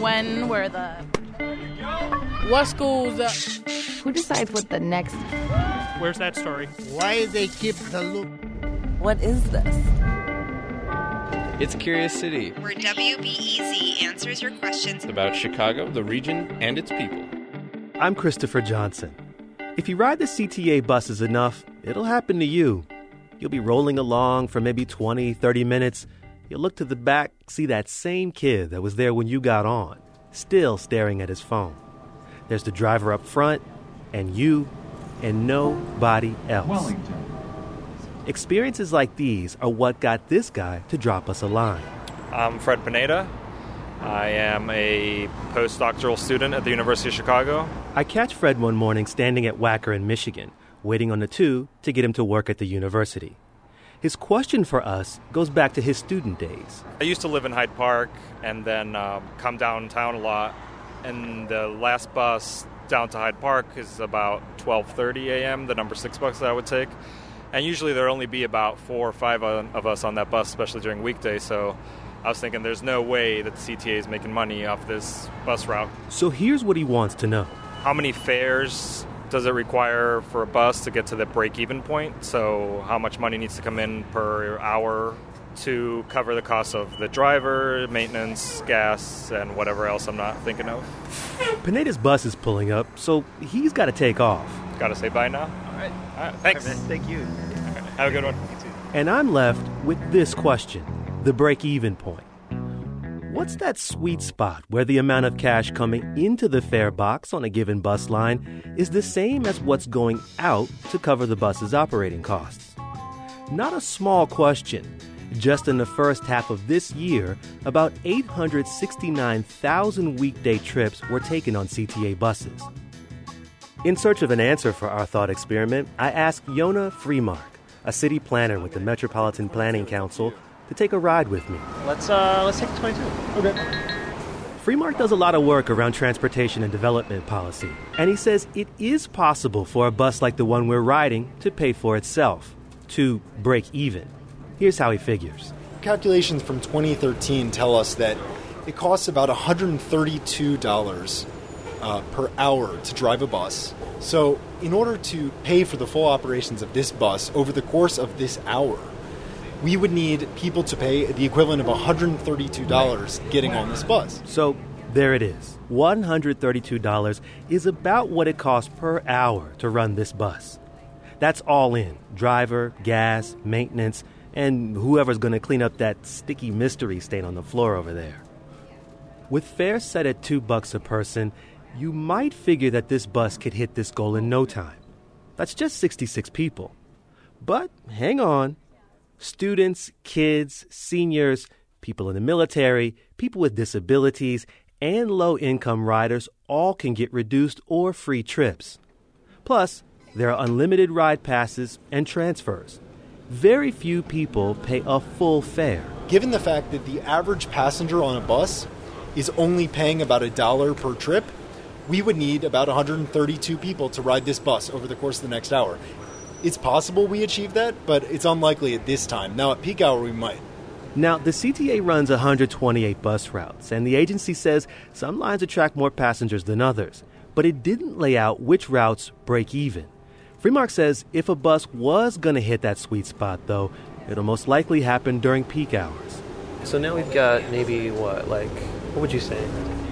when were the What schools? Uh, Who decides what the next where's that story? Why they keep the loop? what is this? It's Curious City. where WBEZ answers your questions about Chicago, the region, and its people. I'm Christopher Johnson. If you ride the CTA buses enough, it'll happen to you. You'll be rolling along for maybe 20, 30 minutes. You'll look to the back, see that same kid that was there when you got on, still staring at his phone. There's the driver up front, and you, and nobody else. Wellington. Experiences like these are what got this guy to drop us a line. I'm Fred Pineda. I am a postdoctoral student at the University of Chicago. I catch Fred one morning standing at Wacker in Michigan, waiting on the two to get him to work at the university. His question for us goes back to his student days. I used to live in Hyde Park and then um, come downtown a lot. And the last bus down to Hyde Park is about 12:30 a.m. The number six bus that I would take, and usually there'll only be about four or five of of us on that bus, especially during weekdays. So I was thinking, there's no way that the CTA is making money off this bus route. So here's what he wants to know. How many fares does it require for a bus to get to the break-even point? So how much money needs to come in per hour to cover the cost of the driver, maintenance, gas, and whatever else I'm not thinking of? Pineda's bus is pulling up, so he's got to take off. Got to say bye now. All right. All right. Thanks. Thank you. Have a good one. And I'm left with this question the break even point. What's that sweet spot where the amount of cash coming into the fare box on a given bus line is the same as what's going out to cover the bus's operating costs? Not a small question. Just in the first half of this year, about 869,000 weekday trips were taken on CTA buses. In search of an answer for our thought experiment, I asked Yonah Freemark, a city planner with the Metropolitan Planning Council, to take a ride with me. Let's uh, let's take the 22. Okay. Freemark does a lot of work around transportation and development policy, and he says it is possible for a bus like the one we're riding to pay for itself, to break even. Here's how he figures. Calculations from 2013 tell us that it costs about $132 uh, per hour to drive a bus. So, in order to pay for the full operations of this bus over the course of this hour, we would need people to pay the equivalent of $132 getting on this bus. So there it is. $132 is about what it costs per hour to run this bus. That's all in driver, gas, maintenance, and whoever's going to clean up that sticky mystery stain on the floor over there. With fares set at 2 bucks a person, you might figure that this bus could hit this goal in no time. That's just 66 people. But hang on. Students, kids, seniors, people in the military, people with disabilities, and low income riders all can get reduced or free trips. Plus, there are unlimited ride passes and transfers. Very few people pay a full fare. Given the fact that the average passenger on a bus is only paying about a dollar per trip, we would need about 132 people to ride this bus over the course of the next hour. It's possible we achieve that, but it's unlikely at this time. Now, at peak hour, we might. Now, the CTA runs 128 bus routes, and the agency says some lines attract more passengers than others, but it didn't lay out which routes break even. Freemark says if a bus was going to hit that sweet spot, though, it'll most likely happen during peak hours. So now we've got maybe what, like, what would you say?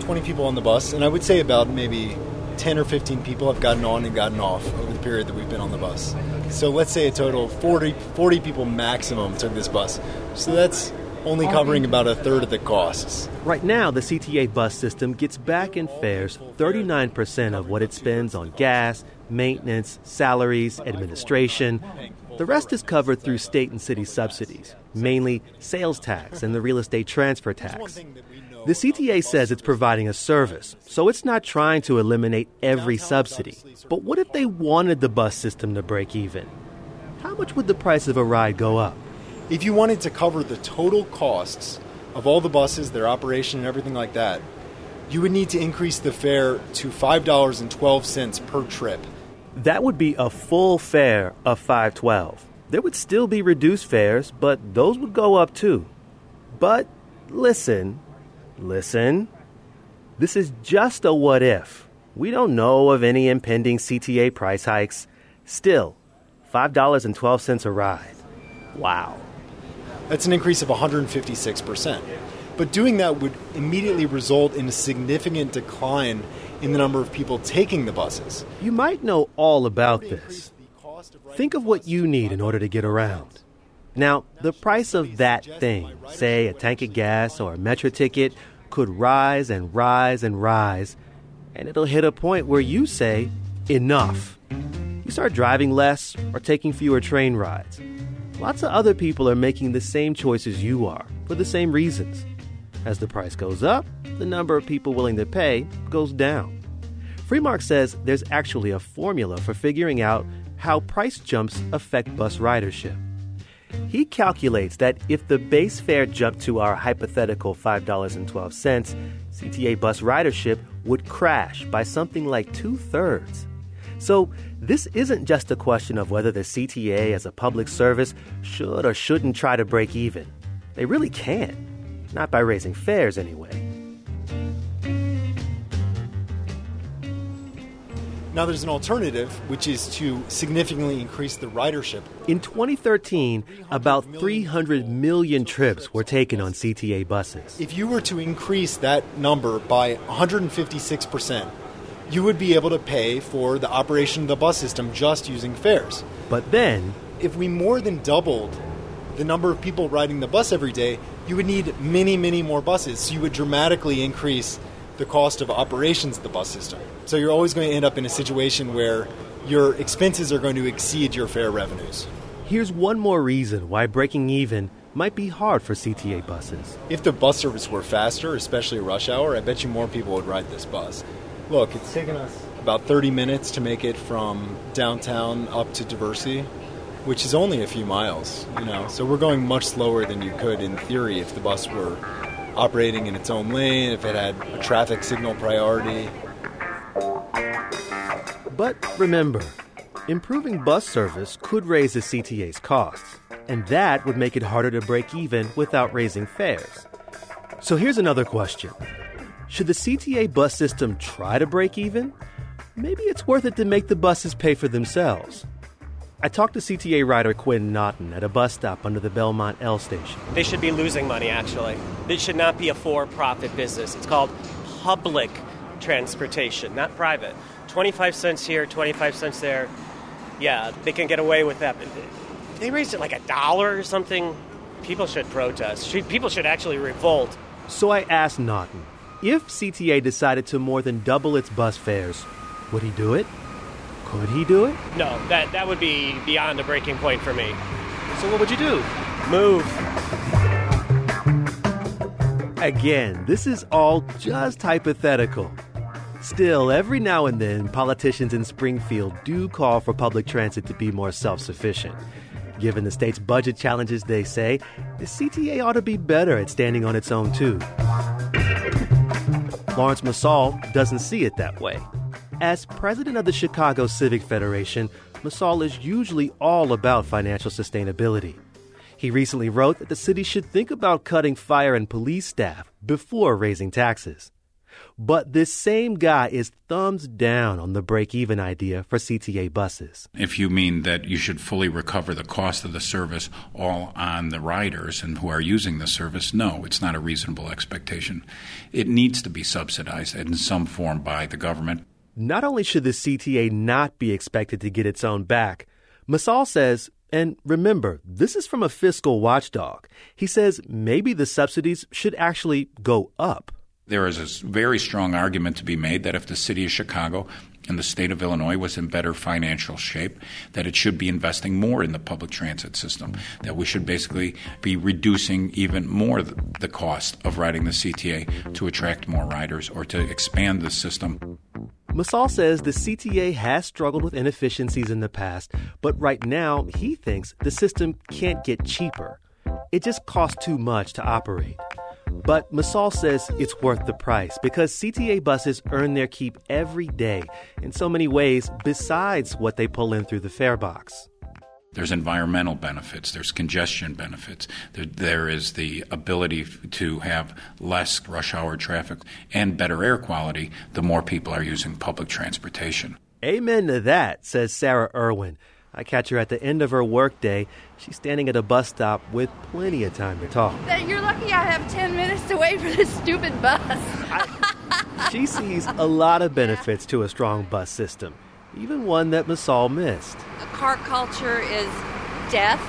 20 people on the bus, and I would say about maybe 10 or 15 people have gotten on and gotten off over the period that we've been on the bus. So let's say a total of 40, 40 people maximum took this bus. So that's only covering about a third of the costs. Right now, the CTA bus system gets back in fares 39% of what it spends on gas, maintenance, salaries, administration. The rest is covered through state and city subsidies, mainly sales tax and the real estate transfer tax. The CTA says it's providing a service, so it's not trying to eliminate every subsidy. But what if they wanted the bus system to break even? How much would the price of a ride go up? If you wanted to cover the total costs of all the buses, their operation, and everything like that, you would need to increase the fare to $5.12 per trip. That would be a full fare of 512. There would still be reduced fares, but those would go up too. But listen, listen. This is just a what if. We don't know of any impending CTA price hikes. Still, $5.12 a ride. Wow. That's an increase of 156%. But doing that would immediately result in a significant decline in the number of people taking the buses. You might know all about this. Think of what you need in order to get around. Now, the price of that thing, say a tank of gas or a metro ticket, could rise and rise and rise, and it'll hit a point where you say, enough. You start driving less or taking fewer train rides. Lots of other people are making the same choices you are for the same reasons. As the price goes up, the number of people willing to pay goes down. Freemark says there's actually a formula for figuring out how price jumps affect bus ridership. He calculates that if the base fare jumped to our hypothetical $5.12, CTA bus ridership would crash by something like two thirds. So, this isn't just a question of whether the CTA as a public service should or shouldn't try to break even. They really can. Not Not by raising fares, anyway. Now, there's an alternative, which is to significantly increase the ridership. In 2013, about 300 million trips were taken on CTA buses. If you were to increase that number by 156%, you would be able to pay for the operation of the bus system just using fares. But then, if we more than doubled the number of people riding the bus every day, you would need many, many more buses. So you would dramatically increase the cost of operations of the bus system. So you're always going to end up in a situation where your expenses are going to exceed your fare revenues. Here's one more reason why breaking even might be hard for CTA buses. If the bus service were faster, especially rush hour, I bet you more people would ride this bus. Look, it's taken us about 30 minutes to make it from downtown up to Diversey, which is only a few miles, you know. So we're going much slower than you could in theory if the bus were operating in its own lane, if it had a traffic signal priority. But remember, improving bus service could raise the CTA's costs, and that would make it harder to break even without raising fares. So here's another question Should the CTA bus system try to break even? Maybe it's worth it to make the buses pay for themselves. I talked to CTA rider Quinn Naughton at a bus stop under the Belmont L station. They should be losing money, actually. It should not be a for profit business. It's called public transportation, not private. 25 cents here, 25 cents there. Yeah, they can get away with that. But they raised it like a dollar or something. People should protest. People should actually revolt. So I asked Naughton if CTA decided to more than double its bus fares, would he do it? Could he do it? No, that, that would be beyond a breaking point for me. So what would you do? Move. Again, this is all just hypothetical. Still, every now and then, politicians in Springfield do call for public transit to be more self sufficient. Given the state's budget challenges, they say, the CTA ought to be better at standing on its own, too. Laurence Msall doesn't see it that way. As president of the Chicago Civic Federation, Msall is usually all about financial sustainability. He recently wrote that the city should think about cutting fire and police staff before raising taxes. But this same guy is thumbs down on the break even idea for CTA buses. If you mean that you should fully recover the cost of the service all on the riders and who are using the service, no, it's not a reasonable expectation. It needs to be subsidized in some form by the government. Not only should the CTA not be expected to get its own back, Msall says, and remember, this is from a fiscal watchdog. He says maybe the subsidies should actually go up. There is a very strong argument to be made that if the city of Chicago and the state of Illinois was in better financial shape, that it should be investing more in the public transit system, that we should basically be reducing even more the, the cost of riding the CTA to attract more riders or to expand the system. Msall says the CTA has struggled with inefficiencies in the past, but right now he thinks the system can't get cheaper. It just costs too much to operate. But Msall says it's worth the price because CTA buses earn their keep every day in so many ways besides what they pull in through the fare box. There's environmental benefits, there's congestion benefits, there, there is the ability to have less rush hour traffic and better air quality the more people are using public transportation. Amen to that, says Sarah Irwin. I catch her at the end of her workday. She's standing at a bus stop with plenty of time to talk. You're lucky I have 10 minutes to wait for this stupid bus. She sees a lot of benefits to a strong bus system, even one that Msall missed. car culture is death.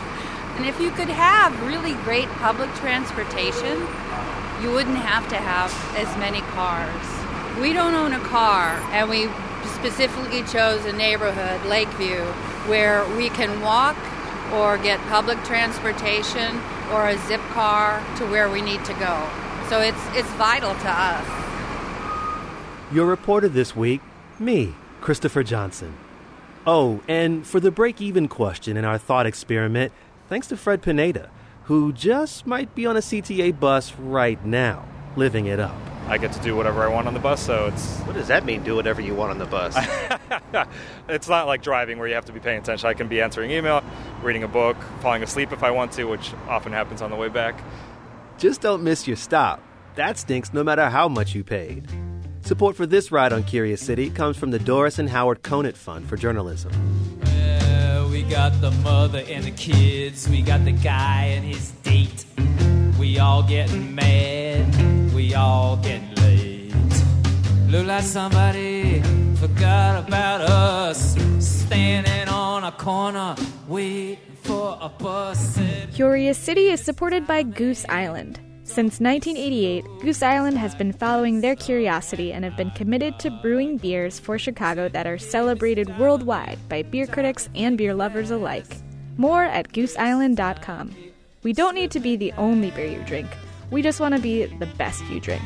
And if you could have really great public transportation, you wouldn't have to have as many cars. We don't own a car, and we specifically chose a neighborhood, Lakeview, where we can walk or get public transportation or a zip car to where we need to go. So it's, it's vital to us. Your reporter this week, me, Christopher Johnson. Oh, and for the break even question in our thought experiment, thanks to Fred Pineda, who just might be on a CTA bus right now, living it up. I get to do whatever I want on the bus, so it's. What does that mean, do whatever you want on the bus? it's not like driving where you have to be paying attention. I can be answering email, reading a book, falling asleep if I want to, which often happens on the way back. Just don't miss your stop. That stinks no matter how much you paid. Support for this ride on Curious City comes from the Doris and Howard Conant Fund for Journalism. Uh, we got the mother and the kids, we got the guy and his date. We all getting mad, we all getting late. Look like somebody forgot about us, standing on a corner waiting for a bus. Curious City is supported by Goose Island. Since 1988, Goose Island has been following their curiosity and have been committed to brewing beers for Chicago that are celebrated worldwide by beer critics and beer lovers alike. More at gooseisland.com. We don't need to be the only beer you drink, we just want to be the best you drink.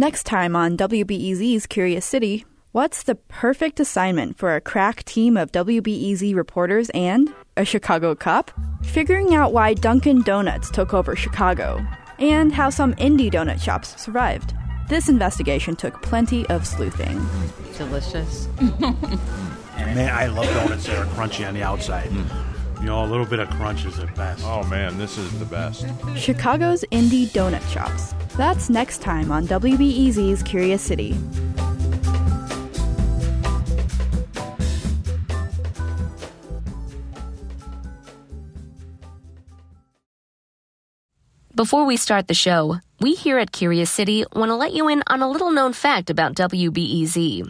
Next time on WBEZ's Curious City, what's the perfect assignment for a crack team of WBEZ reporters and a Chicago Cup? Figuring out why Dunkin' Donuts took over Chicago and how some indie donut shops survived. This investigation took plenty of sleuthing. Delicious. Man, I love donuts that are crunchy on the outside. You know, a little bit of crunch is the best. Oh man, this is the best. Chicago's indie donut shops. That's next time on WBEZ's Curious City. Before we start the show, we here at Curious City want to let you in on a little known fact about WBEZ.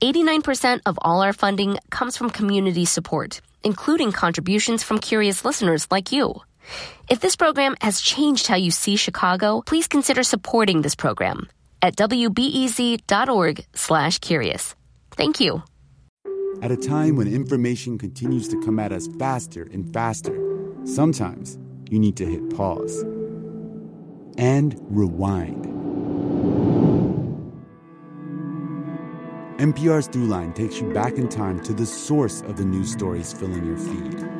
89% of all our funding comes from community support, including contributions from curious listeners like you. If this program has changed how you see Chicago, please consider supporting this program at wbez.org slash curious. Thank you. At a time when information continues to come at us faster and faster, sometimes you need to hit pause and rewind. NPR's Throughline takes you back in time to the source of the news stories filling your feed.